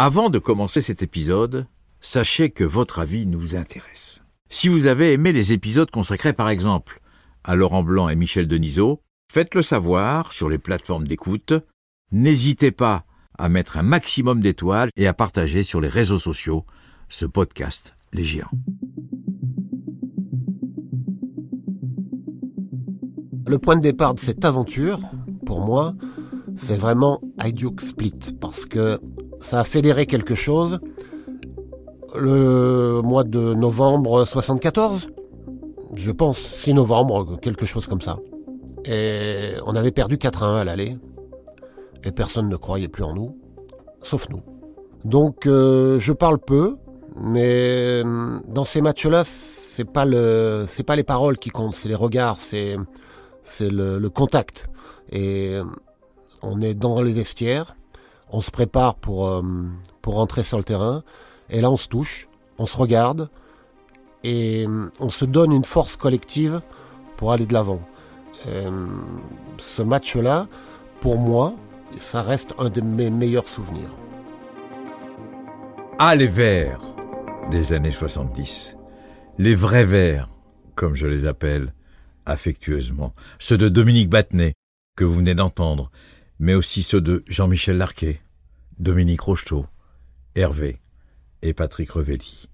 Avant de commencer cet épisode, sachez que votre avis nous intéresse. Si vous avez aimé les épisodes consacrés par exemple à Laurent Blanc et Michel Denisot, faites-le savoir sur les plateformes d'écoute. N'hésitez pas à mettre un maximum d'étoiles et à partager sur les réseaux sociaux ce podcast Les Géants. Le point de départ de cette aventure, pour moi, c'est vraiment Hajduk Split, parce que ça a fédéré quelque chose. Le mois de novembre 74, je pense, 6 novembre, quelque chose comme ça. Et on avait perdu 4 à 1 à l'aller. Et personne ne croyait plus en nous, sauf nous. Donc euh, je parle peu, mais euh, dans ces matchs-là, c'est pas pas les paroles qui comptent, c'est les regards, c'est, c'est le, le, contact. Et euh, on est dans les vestiaires, on se prépare pour, euh, pour rentrer sur le terrain, et là on se touche, on se regarde, et euh, on se donne une force collective pour aller de l'avant. Euh, ce match-là, pour moi, ça reste un de mes meilleurs souvenirs. Ah, les Verts des années 70. Les vrais Verts, comme je les appelle affectueusement. Ceux de Dominique Battenet, que vous venez d'entendre, mais aussi ceux de Jean-Michel Larquet, Dominique Rocheteau, Hervé et Patrick Revelli.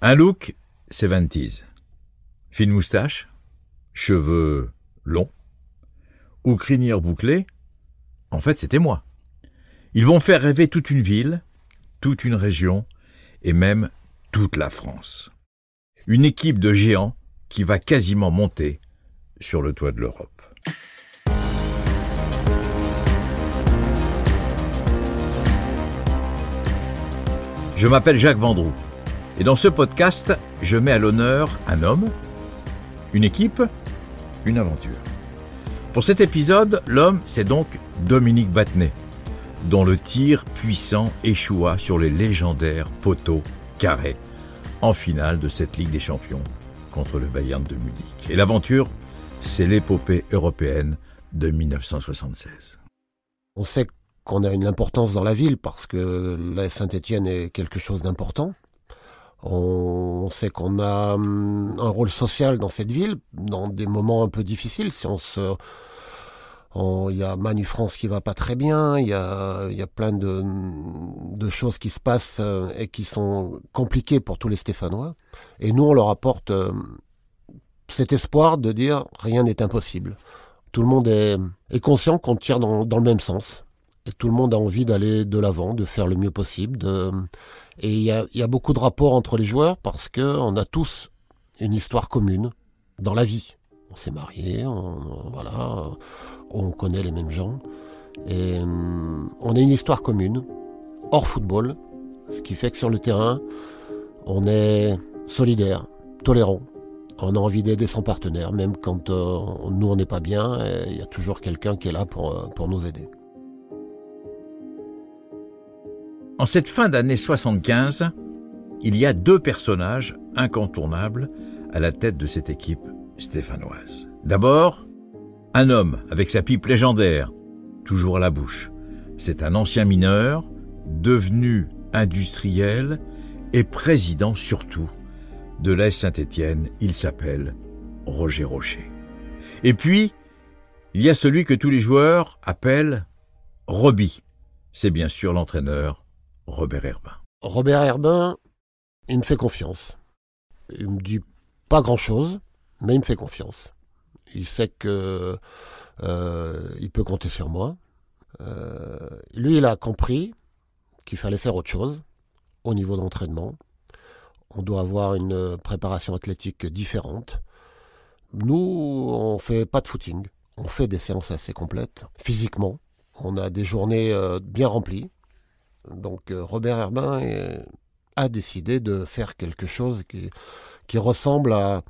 Un look 70s. Fine moustache, cheveux longs, ou crinière bouclée, en fait c'était moi. Ils vont faire rêver toute une ville, toute une région, et même toute la France. Une équipe de géants qui va quasiment monter sur le toit de l'Europe. Je m'appelle Jacques Vendroux et dans ce podcast, je mets à l'honneur un homme, une équipe, une aventure. Pour cet épisode, l'homme, c'est donc Dominique Battenet, dont le tir puissant échoua sur les légendaires poteaux carrés en finale de cette Ligue des Champions contre le Bayern de Munich. Et l'aventure, c'est l'épopée européenne de 1976. On sait qu'on a une importance dans la ville parce que la Saint-Étienne est quelque chose d'important. On sait qu'on a hum, un rôle social dans cette ville, dans des moments un peu difficiles. Si on se, il y a Manu France qui va pas très bien, il y a, plein de, choses qui se passent euh, et qui sont compliquées pour tous les Stéphanois. Et nous, on leur apporte euh, cet espoir de dire rien n'est impossible. Tout le monde est, conscient qu'on tire dans, le même sens. Tout le monde a envie d'aller de l'avant, de faire le mieux possible. Et il y a, beaucoup de rapports entre les joueurs parce qu'on a tous une histoire commune dans la vie. On s'est mariés, on, voilà, on connaît les mêmes gens. Et on a une histoire commune, hors football, ce qui fait que sur le terrain, on est solidaire, tolérant. On a envie d'aider son partenaire, même quand euh, nous on n'est pas bien, il y a toujours quelqu'un qui est là pour, pour nous aider. En cette fin d'année 75, il y a deux personnages incontournables à la tête de cette équipe stéphanoise. D'abord, un homme avec sa pipe légendaire, toujours à la bouche. C'est un ancien mineur, devenu industriel et président surtout de l'AS Saint-Étienne. Il s'appelle Roger Rocher. Et puis, il y a celui que tous les joueurs appellent Roby. C'est bien sûr l'entraîneur Robert Herbin. Robert Herbin, il me fait confiance. Il me dit pas grand-chose, mais il me fait confiance. Il sait que euh, il peut compter sur moi. Euh, lui, il a compris qu'il fallait faire autre chose au niveau d'entraînement. On doit avoir une préparation athlétique différente. Nous, on fait pas de footing. On fait des séances assez complètes physiquement. On a des journées euh, bien remplies. Donc euh, Robert Herbin a décidé de faire quelque chose qui, ressemble à,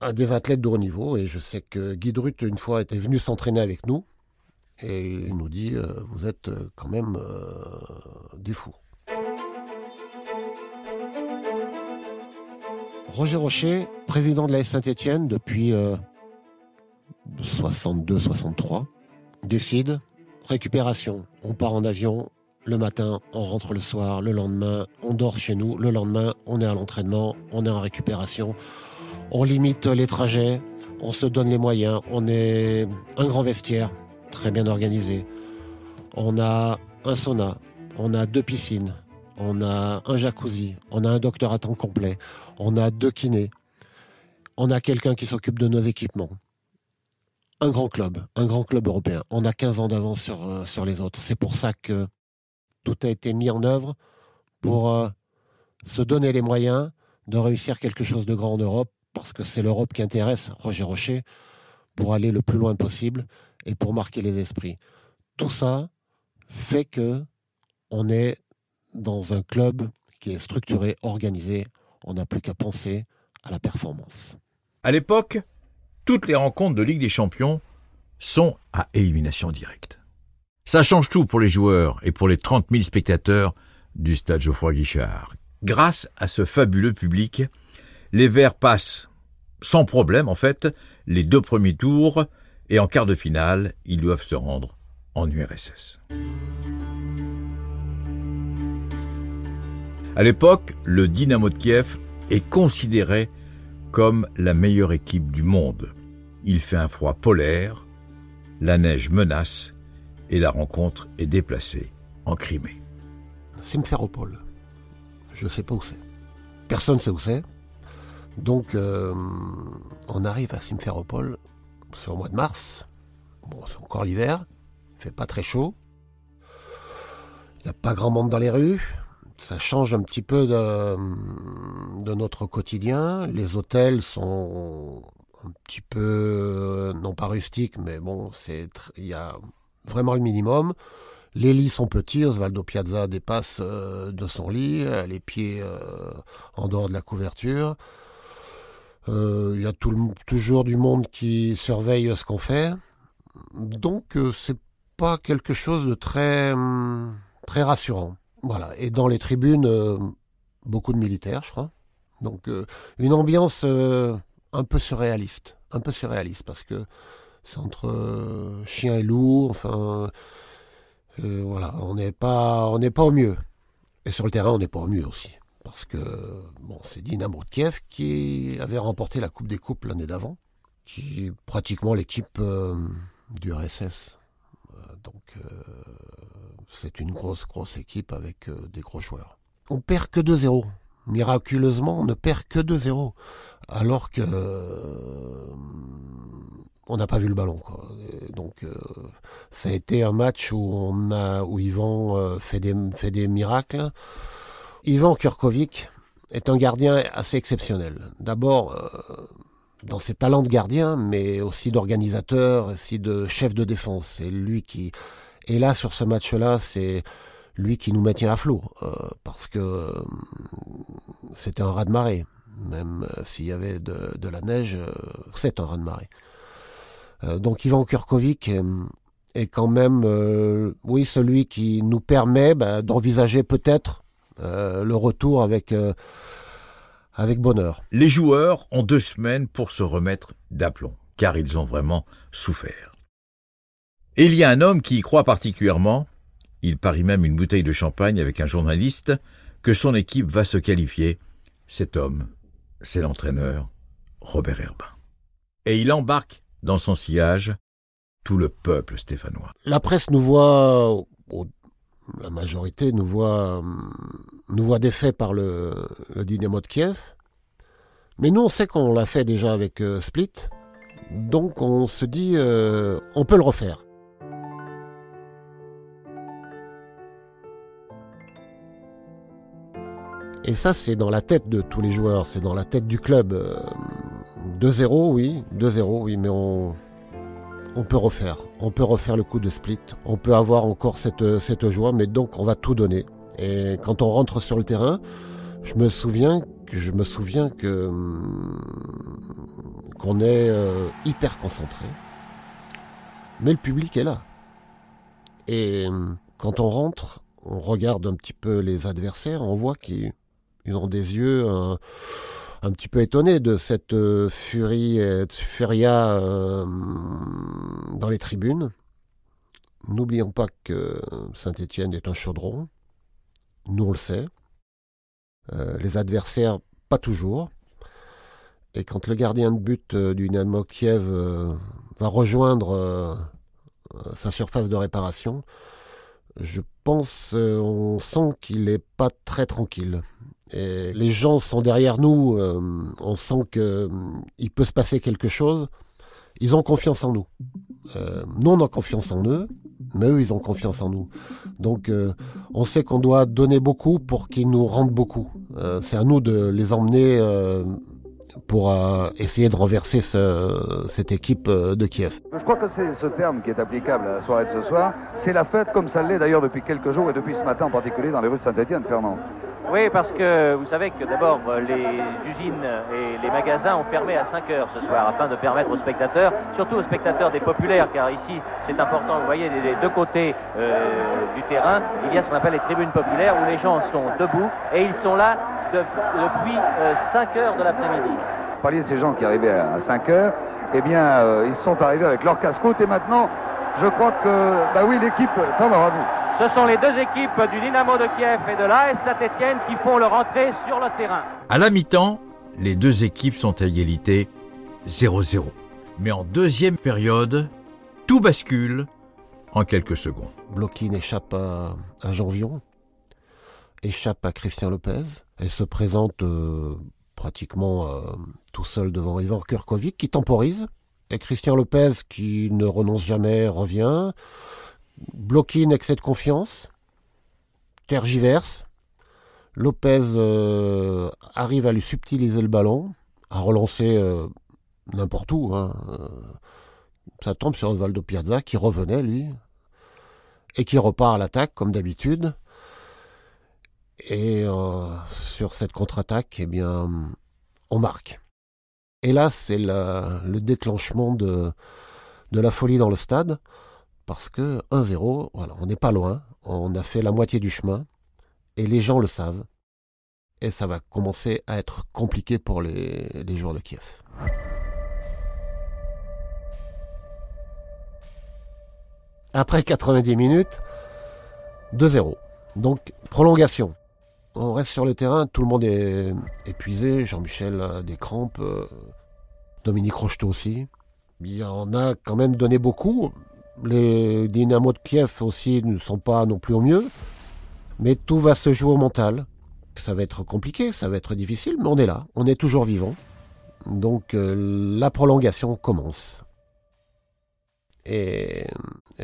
à, des athlètes de haut niveau. Et je sais que Guy Drut, une fois, était venu s'entraîner avec nous. Et il nous dit, euh, vous êtes quand même euh, des fous. Roger Rocher, président de la Saint-Étienne depuis 62-63, décide récupération. On part en avion le matin, on rentre le soir, le lendemain, on dort chez nous, le lendemain, on est à l'entraînement, on est en récupération, on limite les trajets, on se donne les moyens, on est un grand vestiaire, très bien organisé. On a un sauna, on a deux piscines, on a un jacuzzi, on a un docteur à temps complet, on a deux kinés, on a quelqu'un qui s'occupe de nos équipements. Un grand club, un grand club européen. On a 15 ans d'avance sur, euh, sur les autres. C'est pour ça que tout a été mis en œuvre pour euh, se donner les moyens de réussir quelque chose de grand en Europe, parce que c'est l'Europe qui intéresse Roger Rocher pour aller le plus loin possible et pour marquer les esprits. Tout ça fait que on est dans un club qui est structuré, organisé. On n'a plus qu'à penser à la performance. À l'époque, toutes les rencontres de Ligue des Champions sont à élimination directe. Ça change tout pour les joueurs et pour les 30 000 spectateurs du stade Geoffroy Guichard. Grâce à ce fabuleux public, les Verts passent sans problème en fait les deux premiers tours et en quart de finale, ils doivent se rendre en URSS. À l'époque, le Dynamo de Kiev est considéré comme la meilleure équipe du monde. Il fait un froid polaire, la neige menace et la rencontre est déplacée en Crimée. Simferopol. Je ne sais pas où c'est. Personne ne sait où c'est. Donc, euh, on arrive à Simferopol, c'est au mois de mars. Bon, c'est encore l'hiver. Il fait pas très chaud. Il n'y a pas grand monde dans les rues. Ça change un petit peu de, notre quotidien. Les hôtels sont un petit peu, non pas rustiques, mais bon, c'est il y a vraiment le minimum. Les lits sont petits, Osvaldo Piazza dépasse euh, de son lit, les pieds euh, en dehors de la couverture. Euh, il y a toujours du monde qui surveille ce qu'on fait. Donc c'est pas quelque chose de très, hum, très rassurant. Voilà. Et dans les tribunes, beaucoup de militaires, je crois. Donc une ambiance un peu surréaliste. Un peu surréaliste parce que c'est entre chien et loup. Enfin, euh, voilà, on n'est pas, on n'est pas au mieux. Et sur le terrain, on n'est pas au mieux aussi. Parce que bon, c'est Dynamo de Kiev qui avait remporté la Coupe des Coupes l'année d'avant, qui est pratiquement l'équipe euh, du RSS. Euh, donc c'est une grosse, grosse équipe avec des gros joueurs. On perd que 2-0. Miraculeusement, on ne perd que 2-0. Alors que on n'a pas vu le ballon. donc euh, ça a été un match où on a où Ivan euh, fait des fait des miracles. Ivan Kurkovic est un gardien assez exceptionnel. D'abord euh, dans ses talents de gardien, mais aussi d'organisateur, aussi de chef de défense. C'est lui qui et là sur ce match-là, c'est lui qui nous maintient à flot parce que c'était un raz de marée. Même s'il y avait de, de la neige, c'est un raz de marée. Euh, donc Ivan Kurkovic est, quand même, euh, oui, celui qui nous permet bah, d'envisager peut-être euh, le retour avec, avec bonheur. Les joueurs ont deux semaines pour se remettre d'aplomb, car ils ont vraiment souffert. Et il y a un homme qui y croit particulièrement, il parie même une bouteille de champagne avec un journaliste, que son équipe va se qualifier. Cet homme, c'est l'entraîneur Robert Herbin. Et il embarque dans son sillage, tout le peuple stéphanois. La presse nous voit, la majorité nous voit, nous voit défait par le, Dynamo de Kiev. Mais nous, on sait qu'on l'a fait déjà avec euh, Split. Donc on se dit, euh, on peut le refaire. Et ça, c'est dans la tête de tous les joueurs, c'est dans la tête du club. Euh, 2-0, oui, 2-0, oui, mais on, peut refaire. On peut refaire le coup de split. On peut avoir encore cette, joie, mais donc on va tout donner. Et quand on rentre sur le terrain, je me souviens que je me souviens hum, qu'on est euh, hyper concentré. Mais le public est là. Et hum, quand on rentre, on regarde un petit peu les adversaires, on voit qu'ils ont des yeux un petit peu étonné de cette euh, furie, furia euh, dans les tribunes. N'oublions pas que Saint-Étienne est un chaudron. Nous, on le sait. Euh, les adversaires, pas toujours. Et quand le gardien de but euh, du Dynamo Kiev euh, va rejoindre sa surface de réparation, je pense, on sent qu'il n'est pas très tranquille. Les gens sont derrière nous, on sent qu'il peut se passer quelque chose. Ils ont confiance en nous. nous, on a confiance en eux mais eux, ils ont confiance en nous. Donc, euh, on sait qu'on doit donner beaucoup pour qu'ils nous rendent beaucoup. Euh, c'est à nous de les emmener euh, pour essayer de renverser cette équipe de Kiev. Je crois que c'est ce terme qui est applicable à la soirée de ce soir. C'est la fête, comme ça l'est d'ailleurs depuis quelques jours et depuis ce matin en particulier dans les rues de Saint-Etienne, Fernand. Oui, parce que vous savez que d'abord les usines et les magasins ont fermé à 5 heures ce soir afin de permettre aux spectateurs, surtout aux spectateurs des populaires, car ici c'est important, vous voyez, des deux côtés euh, du terrain, il y a ce qu'on appelle les tribunes populaires où les gens sont debout et ils sont là depuis 5 euh, heures de l'après-midi. Vous parliez de ces gens qui arrivaient à 5 heures, eh bien euh, ils sont arrivés avec leur casse-côte et maintenant je crois que, bah oui, l'équipe, favorable. Ce sont les deux équipes du Dynamo de Kiev et de l'AS Saint-Etienne qui font leur entrée sur le terrain. À la mi-temps, les deux équipes sont à égalité 0-0. Mais en deuxième période, tout bascule en quelques secondes. Blokin échappe à, à Janvion, échappe à Christian Lopez et se présente euh, pratiquement euh, tout seul devant Ivan Kurkovic qui temporise. Et Christian Lopez qui ne renonce jamais revient. Bloquine excès de confiance, tergiverse. Lopez euh, arrive à lui subtiliser le ballon, à relancer n'importe où. Hein. Ça tombe sur Osvaldo Piazza qui revenait, lui, et qui repart à l'attaque comme d'habitude. Et euh, sur cette contre-attaque, eh bien, on marque. Et là, c'est le déclenchement de, de la folie dans le stade parce que 1-0, voilà, on n'est pas loin, on a fait la moitié du chemin, et les gens le savent, et ça va commencer à être compliqué pour les, les joueurs de Kiev. Après 90 minutes, 2-0. Donc, prolongation. On reste sur le terrain, tout le monde est épuisé. Jean-Michel a des crampes, euh, Dominique Rocheteau aussi. Il en a quand même donné beaucoup. Les Dynamo de Kiev aussi ne sont pas non plus au mieux. Mais tout va se jouer au mental. Ça va être compliqué, ça va être difficile, mais on est là, on est toujours vivant. Donc euh, la prolongation commence. Et,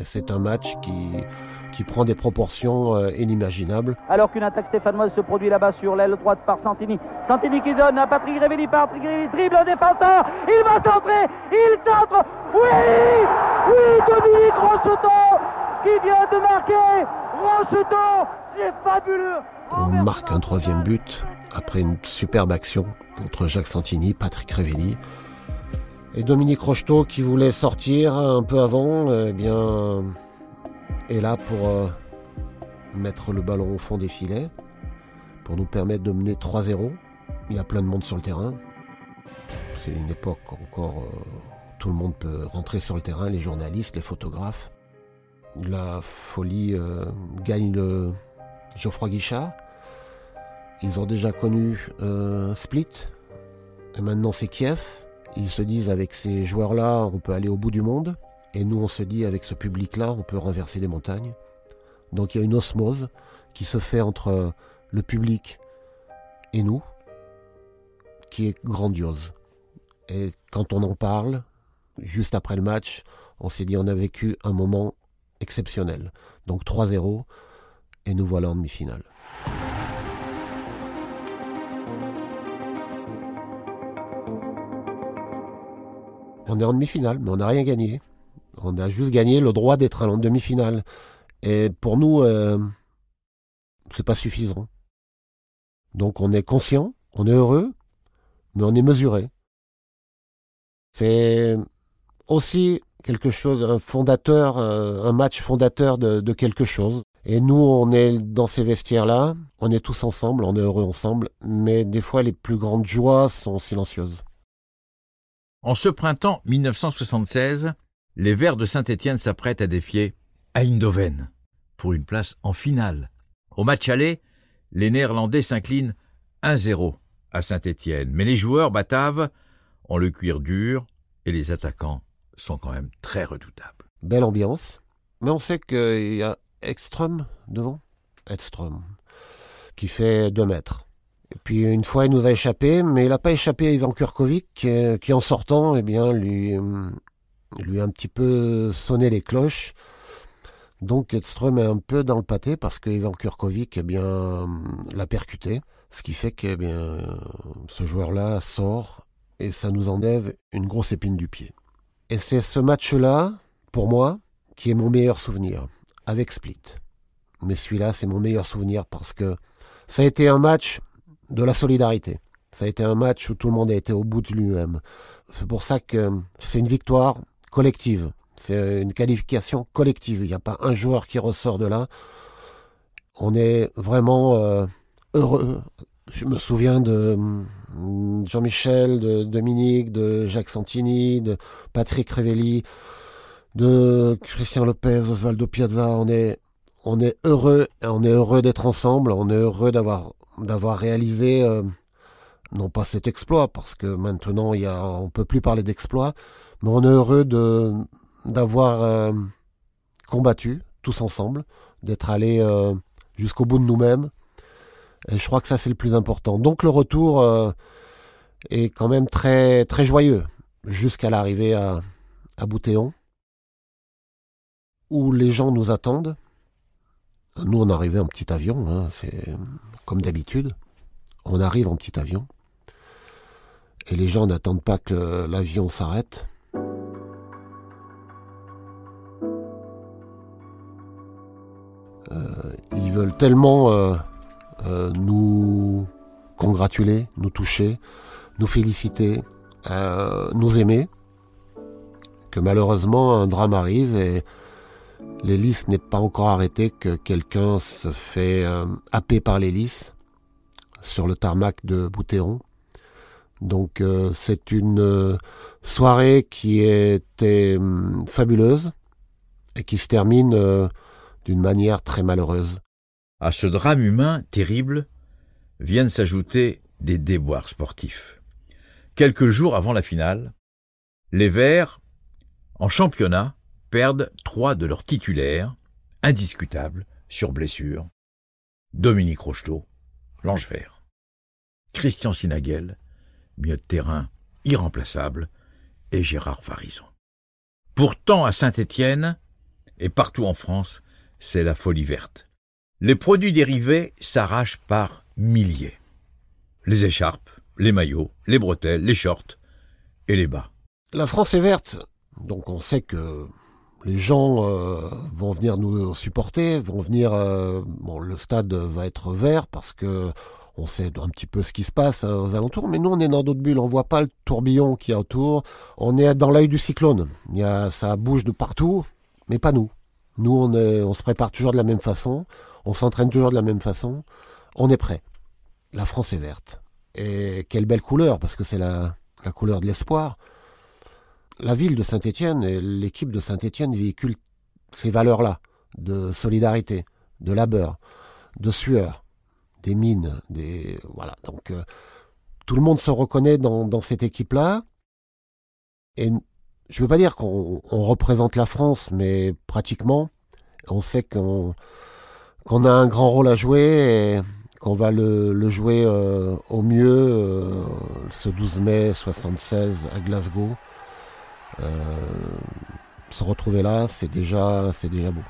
c'est un match qui, qui prend des proportions euh, inimaginables. Alors qu'une attaque stéphanoise se produit là-bas sur l'aile droite par Santini. Santini qui donne à Patrick Révelli. Patrick Révelli dribble le défenseur. Il va centrer. Il centre. Oui Oui, Dominique Rocheton qui vient de marquer. Rocheton, c'est fabuleux. On marque un troisième but après une superbe action entre Jacques Santini, Patrick Révelli. Et Dominique Rocheteau, qui voulait sortir un peu avant, eh bien, est là pour euh, mettre le ballon au fond des filets, pour nous permettre de mener 3-0. Il y a plein de monde sur le terrain. C'est une époque encore, euh, tout le monde peut rentrer sur le terrain, les journalistes, les photographes. La folie euh, gagne le Geoffroy Guichard. Ils ont déjà connu Split, et maintenant c'est Kiev. Ils se disent avec ces joueurs-là, on peut aller au bout du monde. Et nous, on se dit avec ce public-là, on peut renverser des montagnes. Donc il y a une osmose qui se fait entre le public et nous, qui est grandiose. Et quand on en parle, juste après le match, on s'est dit on a vécu un moment exceptionnel. Donc 3-0, et nous voilà en demi-finale. On est en demi-finale, mais on n'a rien gagné. On a juste gagné le droit d'être en demi-finale. Et pour nous, euh, c'est pas suffisant. Donc on est conscient, on est heureux, mais on est mesuré. C'est aussi quelque chose, un fondateur, euh, un match fondateur de, de quelque chose. Et nous, on est dans ces vestiaires-là, on est tous ensemble, on est heureux ensemble, mais des fois les plus grandes joies sont silencieuses. En ce printemps 1976, les Verts de Saint-Étienne s'apprêtent à défier Eindhoven pour une place en finale. Au match aller, les Néerlandais s'inclinent 1-0 à Saint-Étienne, mais les joueurs bataves ont le cuir dur et les attaquants sont quand même très redoutables. Belle ambiance, mais on sait qu'il y a Ekström devant. Ekström, qui fait 2 mètres. Puis une fois, il nous a échappé, mais il n'a pas échappé à Ivan Kurkovic, qui, en sortant, eh bien, lui, lui a un petit peu sonné les cloches. Donc Edström est un peu dans le pâté parce que Ivan Kurkovic eh bien, l'a percuté. Ce qui fait que eh bien, ce joueur-là sort et ça nous enlève une grosse épine du pied. Et c'est ce match-là, pour moi, qui est mon meilleur souvenir, avec Split. Mais celui-là, c'est mon meilleur souvenir parce que ça a été un match de la solidarité. Ça a été un match où tout le monde a été au bout de lui-même. C'est pour ça que c'est une victoire collective. C'est une qualification collective. Il n'y a pas un joueur qui ressort de là. On est vraiment euh, heureux. Je me souviens de mm, Jean-Michel, de Dominique, de Jacques Santini, de Patrick Révelli, de Christian Lopez, Osvaldo Piazza. On est, on est heureux, on est heureux d'être ensemble. On est heureux d'avoir, d'avoir réalisé, euh, non pas cet exploit, parce que maintenant on peut plus parler d'exploit, mais on est heureux d'avoir euh, combattu tous ensemble, d'être allé euh, jusqu'au bout de nous-mêmes. Et je crois que ça c'est le plus important. Donc le retour est quand même très très joyeux jusqu'à l'arrivée à Boutéon, où les gens nous attendent. Nous on arrivait en petit avion, hein, comme d'habitude. On arrive en petit avion. Et les gens n'attendent pas que l'avion s'arrête. ils veulent tellement euh, euh, nous congratuler, nous toucher, nous féliciter, euh, nous aimer, que malheureusement un drame arrive et l'hélice n'est pas encore arrêtée, que quelqu'un se fait happer par l'hélice sur le tarmac de Boutéon. Donc c'est une soirée qui était hum, fabuleuse et qui se termine d'une manière très malheureuse. À ce drame humain terrible viennent s'ajouter des déboires sportifs. Quelques jours avant la finale, les Verts, en championnat, perdent trois de leurs titulaires, indiscutables, sur blessure. Dominique Rocheteau, l'ange vert. Christian Sinagel, mieux de terrain, irremplaçable, et Gérard Farison. Pourtant, à Saint-Étienne, et partout en France, c'est la folie verte. Les produits dérivés s'arrachent par milliers. Les écharpes, les maillots, les bretelles, les shorts et les bas. La France est verte, donc on sait que les gens euh, vont venir nous supporter, vont venir. Euh, bon, le stade va être vert parce que on sait un petit peu ce qui se passe euh, aux alentours, mais nous on est dans d'autres bulles, on voit pas le tourbillon qui est autour. On est dans l'œil du cyclone. Il y a, ça bouge de partout, mais pas nous. Nous, on, se prépare toujours de la même façon, on s'entraîne toujours de la même façon, on est prêt. La France est verte. Et quelle belle couleur, parce que c'est la couleur de l'espoir. La ville de Saint-Étienne et l'équipe de Saint-Étienne véhiculent ces valeurs-là, de solidarité, de labeur, de sueur, des mines, des voilà. Donc euh, tout le monde se reconnaît dans, cette équipe-là. Et je veux pas dire qu'on représente la France, mais pratiquement, on sait qu'on qu'on a un grand rôle à jouer et qu'on va le, jouer euh, au mieux euh, ce 12 mai 76 à Glasgow. Euh, se retrouver là, c'est déjà, c'est déjà beau.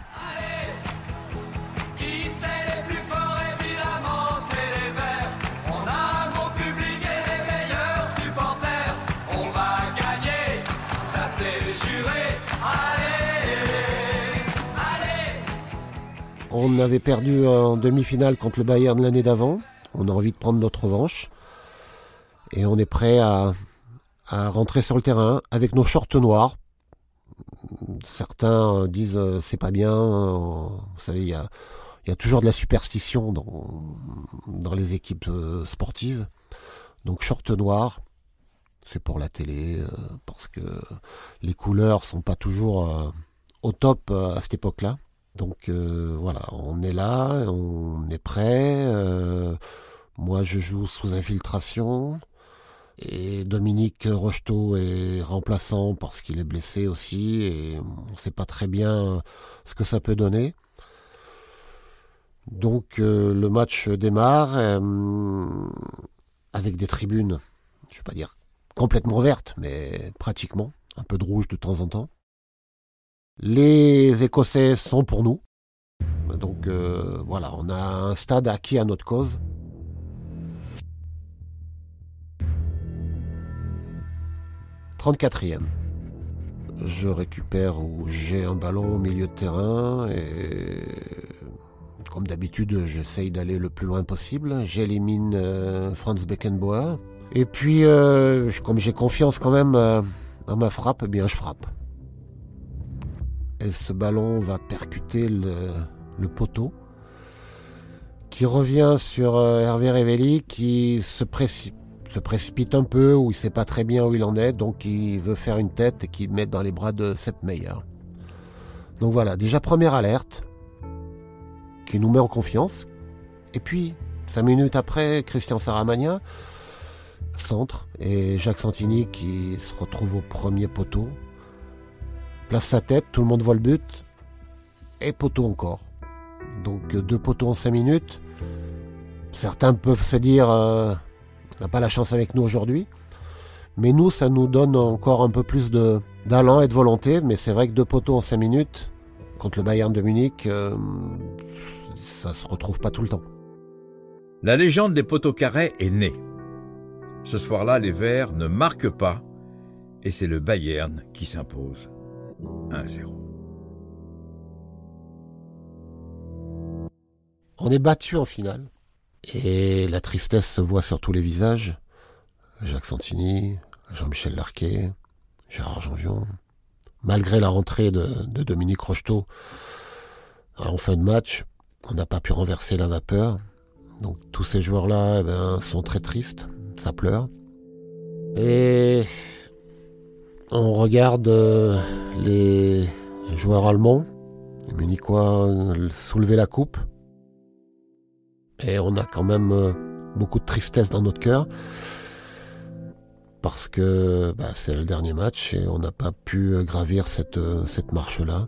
On avait perdu en demi-finale contre le Bayern l'année d'avant. On a envie de prendre notre revanche. Et on est prêt à, rentrer sur le terrain avec nos shorts noirs. Certains disent euh, c'est pas bien. Vous savez, il y a, toujours de la superstition dans, les équipes euh, sportives. Donc shorts noirs, c'est pour la télé, euh, parce que les couleurs sont pas toujours au top à cette époque-là. Donc voilà, on est là, on est prêt. moi, je joue sous infiltration. Et Dominique Rocheteau est remplaçant parce qu'il est blessé aussi et on ne sait pas très bien ce que ça peut donner. Donc euh, le match démarre euh, avec des tribunes, je ne vais pas dire complètement vertes, mais pratiquement, un peu de rouge de temps en temps. Les Écossais sont pour nous. Donc euh, voilà, on a un stade acquis à notre cause. 34e. Je récupère ou j'ai un ballon au milieu de terrain et comme d'habitude j'essaye d'aller le plus loin possible. J'élimine euh, Franz Beckenbauer. Et puis euh, comme j'ai confiance quand même euh, ma frappe, eh bien je frappe. Et ce ballon va percuter le, poteau qui revient sur Hervé Révelli qui se précipite se précipite un peu, ou il sait pas très bien où il en est, donc il veut faire une tête et qu'il mette dans les bras de Sepp Meyer. Donc voilà, déjà première alerte, qui nous met en confiance. Et puis, cinq minutes après, Christian Saramagna, centre, et Jacques Santini qui se retrouve au premier poteau, place sa tête, tout le monde voit le but, et poteau encore. Donc deux poteaux en cinq minutes. Certains peuvent se dire, euh, n'a pas la chance avec nous aujourd'hui. Mais nous, ça nous donne encore un peu plus d'allant et de volonté. Mais c'est vrai que deux poteaux en 5 minutes contre le Bayern de Munich, euh, ça se retrouve pas tout le temps. La légende des poteaux carrés est née. Ce soir-là, les Verts ne marquent pas et c'est le Bayern qui s'impose 1-0. On est battu en finale. Et la tristesse se voit sur tous les visages. Jacques Santini, Jean-Michel Larquet, Gérard Janvion. Malgré la rentrée de, Dominique Rocheteau en fin de match, on n'a pas pu renverser la vapeur. Donc tous ces joueurs-là eh ben, sont très tristes, ça pleure. Et on regarde euh, les joueurs allemands, les Munichois soulever la coupe. Et on a quand même euh, beaucoup de tristesse dans notre cœur. Parce que bah, c'est le dernier match et on n'a pas pu gravir cette, euh, cette marche-là.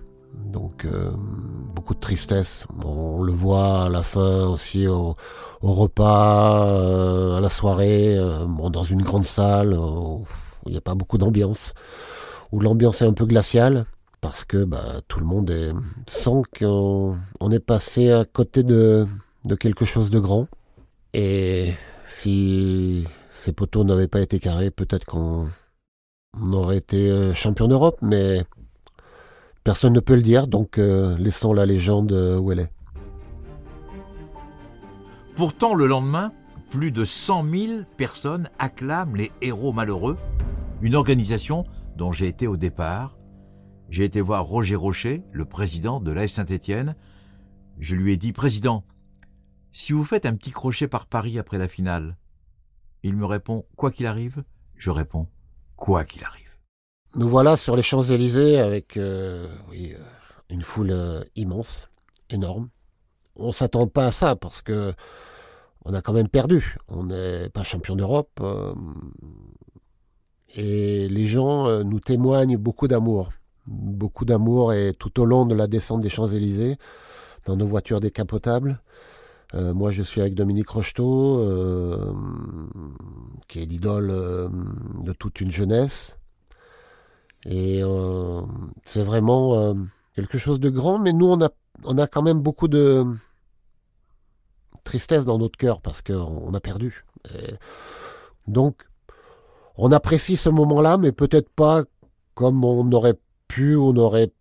Donc euh, beaucoup de tristesse. on le voit à la fin aussi au, repas, à la soirée, dans une grande salle où il n'y a pas beaucoup d'ambiance, où l'ambiance est un peu glaciale parce que bah, tout le monde est, sent qu'on est passé à côté de, de quelque chose de grand. Et si ces poteaux n'avaient pas été carrés, peut-être qu'on aurait été euh, champion d'Europe, mais personne ne peut le dire, donc euh, laissons la légende euh, où elle est. Pourtant, le lendemain, plus de 100 000 personnes acclament les héros malheureux, une organisation dont j'ai été au départ. J'ai été voir Roger Rocher, le président de l'AS Saint-Étienne. Je lui ai dit, Président, si vous faites un petit crochet par Paris après la finale, il me répond Quoi qu'il arrive Je réponds Quoi qu'il arrive. Nous voilà sur les Champs-Élysées avec euh, euh, une foule euh, immense, énorme. On ne s'attend pas à ça parce que on a quand même perdu. On n'est pas champion d'Europe. et les gens nous témoignent beaucoup d'amour. Beaucoup d'amour et tout au long de la descente des Champs-Élysées, dans nos voitures décapotables, euh, moi, je suis avec Dominique Rocheteau, euh, qui est l'idole euh, de toute une jeunesse. Et c'est vraiment quelque chose de grand, mais nous, on a, on a quand même beaucoup de tristesse dans notre cœur parce qu'on a perdu. donc, on apprécie ce moment-là, mais peut-être pas comme on aurait pu, on aurait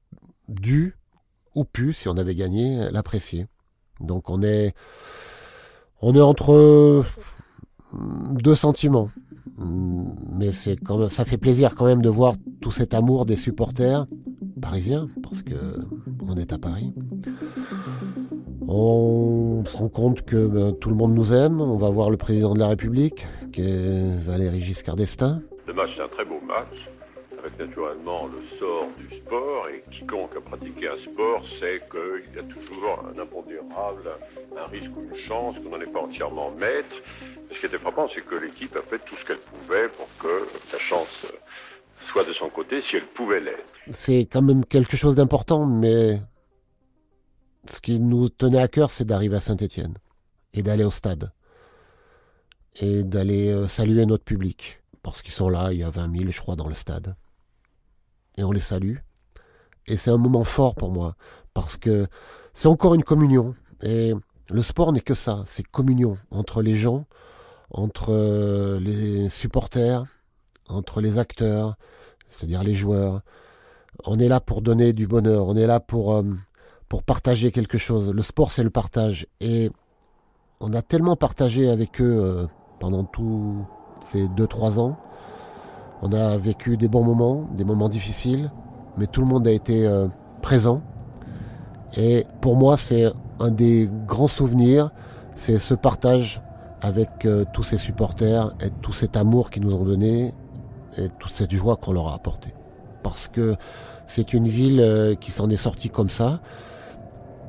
dû ou pu, si on avait gagné, l'apprécier. Donc on est, on est entre deux sentiments. Mais c'est quand même, ça fait plaisir quand même de voir tout cet amour des supporters parisiens, parce que on est à Paris. On se rend compte que ben, tout le monde nous aime. On va voir le président de la République, qui est Valéry Giscard d'Estaing. Le match, c'est un très beau match naturellement le sort du sport. Et quiconque a pratiqué un sport sait qu'il y a toujours un impondérable, un risque ou une chance qu'on n'en est pas entièrement maître. Ce qui était frappant, c'est que l'équipe a fait tout ce qu'elle pouvait pour que la chance soit de son côté si elle pouvait l'être. C'est quand même quelque chose d'important, mais ce qui nous tenait à cœur, c'est d'arriver à Saint-Étienne et d'aller au stade et d'aller euh, saluer notre public. Parce qu'ils sont là, il y a 20 000, je crois, dans le stade. Et on les salue. Et c'est un moment fort pour moi, parce que c'est encore une communion. Et le sport n'est que ça, c'est communion entre les gens, entre euh, les supporters, entre les acteurs, c'est-à-dire les joueurs. On est là pour donner du bonheur, on est là pour, euh, pour partager quelque chose. Le sport, c'est le partage. Et on a tellement partagé avec eux euh, pendant tous ces 2-3 ans. On a vécu des bons moments, des moments difficiles, mais tout le monde a été euh, présent. Et pour moi, c'est un des grands souvenirs, c'est ce partage avec tous ces supporters et tout cet amour qu'ils nous ont donné et toute cette joie qu'on leur a apportée. Parce que c'est une ville euh, qui s'en est sortie comme ça,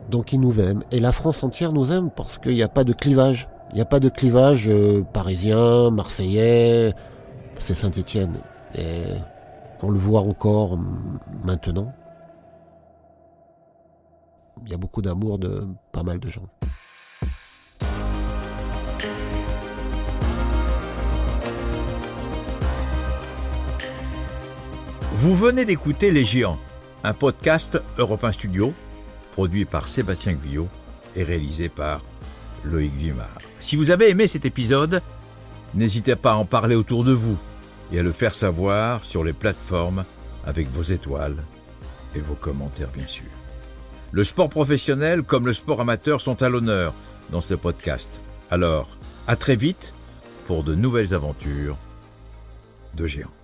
donc ils nous aiment. Et la France entière nous aime parce qu'il n'y a pas de clivage. Il n'y a pas de clivage euh, parisien, marseillais, c'est Saint-Étienne. Et on le voit encore maintenant. Il y a beaucoup d'amour de pas mal de gens. Vous venez d'écouter Les Géants, un podcast Europe 1 Studio, produit par Sébastien Guyot et réalisé par Loïc Vimard. Si vous avez aimé cet épisode, n'hésitez pas à en parler autour de vous et à le faire savoir sur les plateformes avec vos étoiles et vos commentaires bien sûr. Le sport professionnel comme le sport amateur sont à l'honneur dans ce podcast. Alors, à très vite pour de nouvelles aventures de géants.